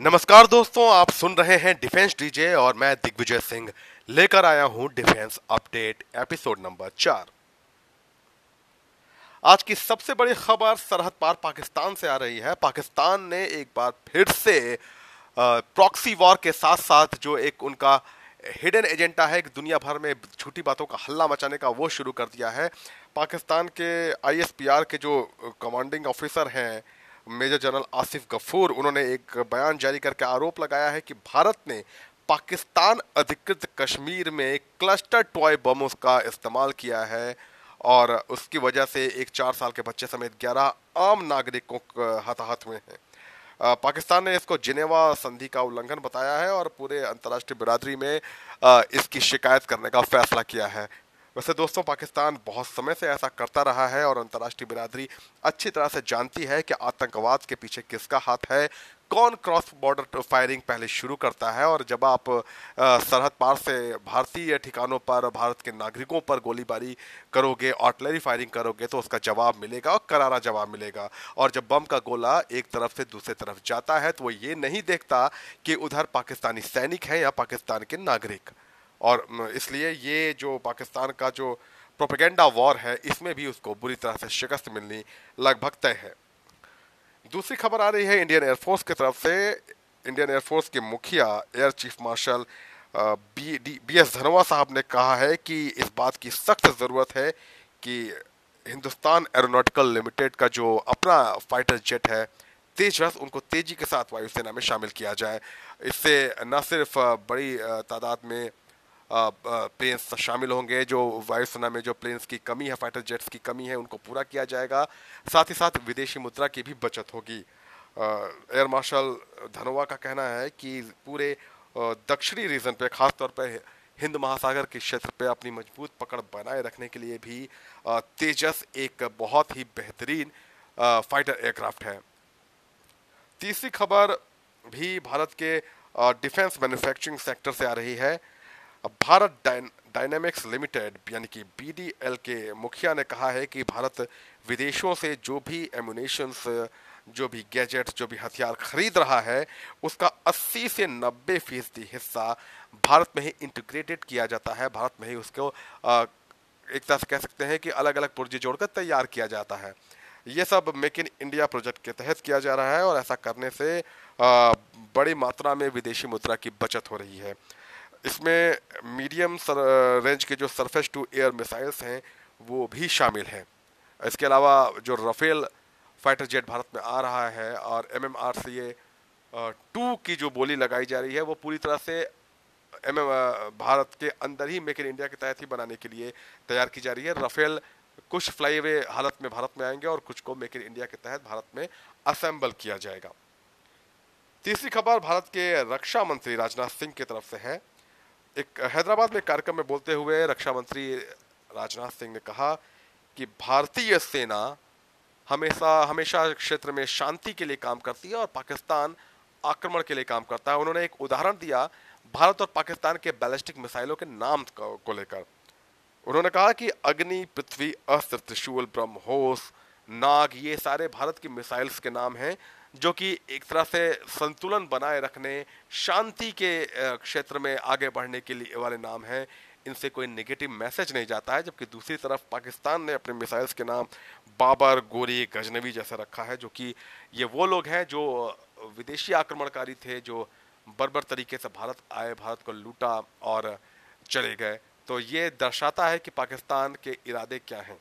नमस्कार दोस्तों, आप सुन रहे हैं डिफेंस डीजे और मैं दिग्विजय सिंह लेकर आया हूँ डिफेंस अपडेट एपिसोड नंबर चार। आज की सबसे बड़ी खबर सरहद पार पाकिस्तान से आ रही है। पाकिस्तान ने एक बार फिर से प्रॉक्सी वॉर के साथ साथ जो एक उनका हिडन एजेंडा है कि दुनिया भर में छोटी बातों का हल्ला मचाने का वो शुरू कर दिया है। पाकिस्तान के आईएसपीआर के जो कमांडिंग ऑफिसर हैं मेजर जनरल आसिफ गफूर, उन्होंने एक बयान जारी करके आरोप लगाया है कि भारत ने पाकिस्तान अधिकृत कश्मीर में क्लस्टर टॉय बमों का इस्तेमाल किया है और उसकी वजह से एक चार साल के बच्चे समेत ग्यारह आम नागरिकों हताहत हुए हैं। पाकिस्तान ने इसको जिनेवा संधि का उल्लंघन बताया है और पूरे अंतर्राष्ट्रीय बिरादरी में इसकी शिकायत करने का फैसला किया है। वैसे दोस्तों, पाकिस्तान बहुत समय से ऐसा करता रहा है और अंतर्राष्ट्रीय बिरादरी अच्छी तरह से जानती है कि आतंकवाद के पीछे किसका हाथ है, कौन क्रॉस बॉर्डर फायरिंग पहले शुरू करता है और जब आप सरहद पार से भारतीय ठिकानों पर, भारत के नागरिकों पर गोलीबारी करोगे, आर्टलरी फायरिंग करोगे तो उसका जवाब मिलेगा और करारा जवाब मिलेगा। और जब बम का गोला एक तरफ़ से दूसरे तरफ़ जाता है तो वो ये नहीं देखता कि उधर पाकिस्तानी सैनिक हैं या पाकिस्तान के नागरिक। और इसलिए ये जो पाकिस्तान का जो प्रोपेगेंडा वॉर है, इसमें भी उसको बुरी तरह से शिकस्त मिलनी लगभग तय है। दूसरी खबर आ रही है इंडियन एयरफोर्स की तरफ़ से। इंडियन एयरफोर्स के मुखिया, air chief marshal B, D, B S Dhanoa साहब ने कहा है कि इस बात की सख्त ज़रूरत है कि हिंदुस्तान एरोनॉटिकल लिमिटेड का जो अपना फाइटर जेट है, तेजस, उनको तेज़ी के साथ वायुसेना में शामिल किया जाए। इससे न सिर्फ़ बड़ी तादाद में प्लेन्स शामिल होंगे, जो वायुसेना में जो प्लेन्स की कमी है फाइटर जेट्स की कमी है, उनको पूरा किया जाएगा। साथ ही साथ विदेशी मुद्रा की भी बचत होगी। एयर मार्शल धनोवा का कहना है कि पूरे दक्षिणी रीजन पे खास पर हिंद महासागर के क्षेत्र पे अपनी मज़बूत पकड़ बनाए रखने के लिए भी तेजस एक बहुत ही बेहतरीन फाइटर एयरक्राफ्ट है। तीसरी खबर भी भारत के डिफेंस मैन्युफैक्चरिंग सेक्टर से आ रही है। भारत डायनेमिक्स लिमिटेड, यानी कि बीडीएल के मुखिया ने कहा है कि भारत विदेशों से जो भी एमुनेशंस जो भी गैजेट जो भी हथियार खरीद रहा है, उसका 80 से 90 फ़ीसदी हिस्सा भारत में ही इंटीग्रेटेड किया जाता है। भारत में ही उसको एक तरह से कह सकते हैं कि अलग अलग पुर्जे जोड़कर तैयार किया जाता है। ये सब मेक इन इंडिया प्रोजेक्ट के तहत किया जा रहा है और ऐसा करने से बड़ी मात्रा में विदेशी मुद्रा की बचत हो रही है। इसमें मीडियम सर, रेंज के जो सरफेस टू एयर मिसाइल्स हैं वो भी शामिल हैं। इसके अलावा जो रफेल फाइटर जेट भारत में आ रहा है और M M R C A two की जो बोली लगाई जा रही है वो पूरी तरह से एम एम भारत के अंदर ही मेक इन इंडिया के तहत ही बनाने के लिए तैयार की जा रही है। रफेल कुछ फ्लाई वे हालत में भारत में आएँगे और कुछ को मेक इन इंडिया के तहत भारत में असेंबल किया जाएगा। तीसरी खबर भारत के रक्षा मंत्री राजनाथ सिंह की तरफ़ से है। एक हैदराबाद में कार्यक्रम में बोलते हुए रक्षा मंत्री राजनाथ सिंह ने कहा कि भारतीय सेना हमेशा हमेशा क्षेत्र में शांति के लिए काम करती है और पाकिस्तान आक्रमण के लिए काम करता है। उन्होंने एक उदाहरण दिया, भारत और पाकिस्तान के बैलिस्टिक मिसाइलों के नाम को लेकर। उन्होंने कहा कि अग्नि, पृथ्वी, अस्त्र, त्रिशूल, ब्रह्मोस, नाग, ये सारे भारत की मिसाइल्स के नाम हैं। जो कि एक तरह से संतुलन बनाए रखने, शांति के क्षेत्र में आगे बढ़ने के लिए वाले नाम हैं। इनसे कोई नेगेटिव मैसेज नहीं जाता है, जबकि दूसरी तरफ़ पाकिस्तान ने अपने मिसाइल्स के नाम बाबर गोरी गजनवी जैसा रखा है, जो कि ये वो लोग हैं जो विदेशी आक्रमणकारी थे, जो बर्बर तरीके से भारत आए, भारत को लूटा और चले गए। तो ये दर्शाता है कि पाकिस्तान के इरादे क्या हैं।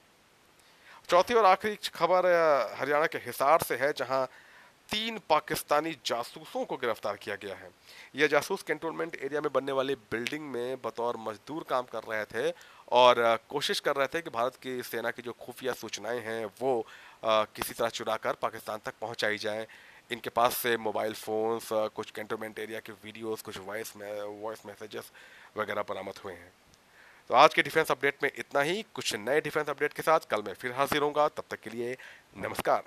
चौथी और आखिरी खबर हरियाणा के हिसार से है, जहाँ तीन पाकिस्तानी जासूसों को गिरफ़्तार किया गया है। यह जासूस कैंटोनमेंट एरिया में बनने वाली बिल्डिंग में बतौर मजदूर काम कर रहे थे और कोशिश कर रहे थे कि भारत की सेना की जो खुफिया सूचनाएँ हैं वो किसी तरह चुरा कर पाकिस्तान तक पहुंचाई जाए। इनके पास से मोबाइल फ़ोन्स कुछ कैंटोनमेंट एरिया के वीडियोस, कुछ वॉइस वॉइस मैसेजेस वगैरह बरामद हुए हैं। तो आज के डिफेंस अपडेट में इतना ही। कुछ नए डिफेंस अपडेट के साथ कल मैं फिर हाजिर होऊँगा तब तक के लिए नमस्कार।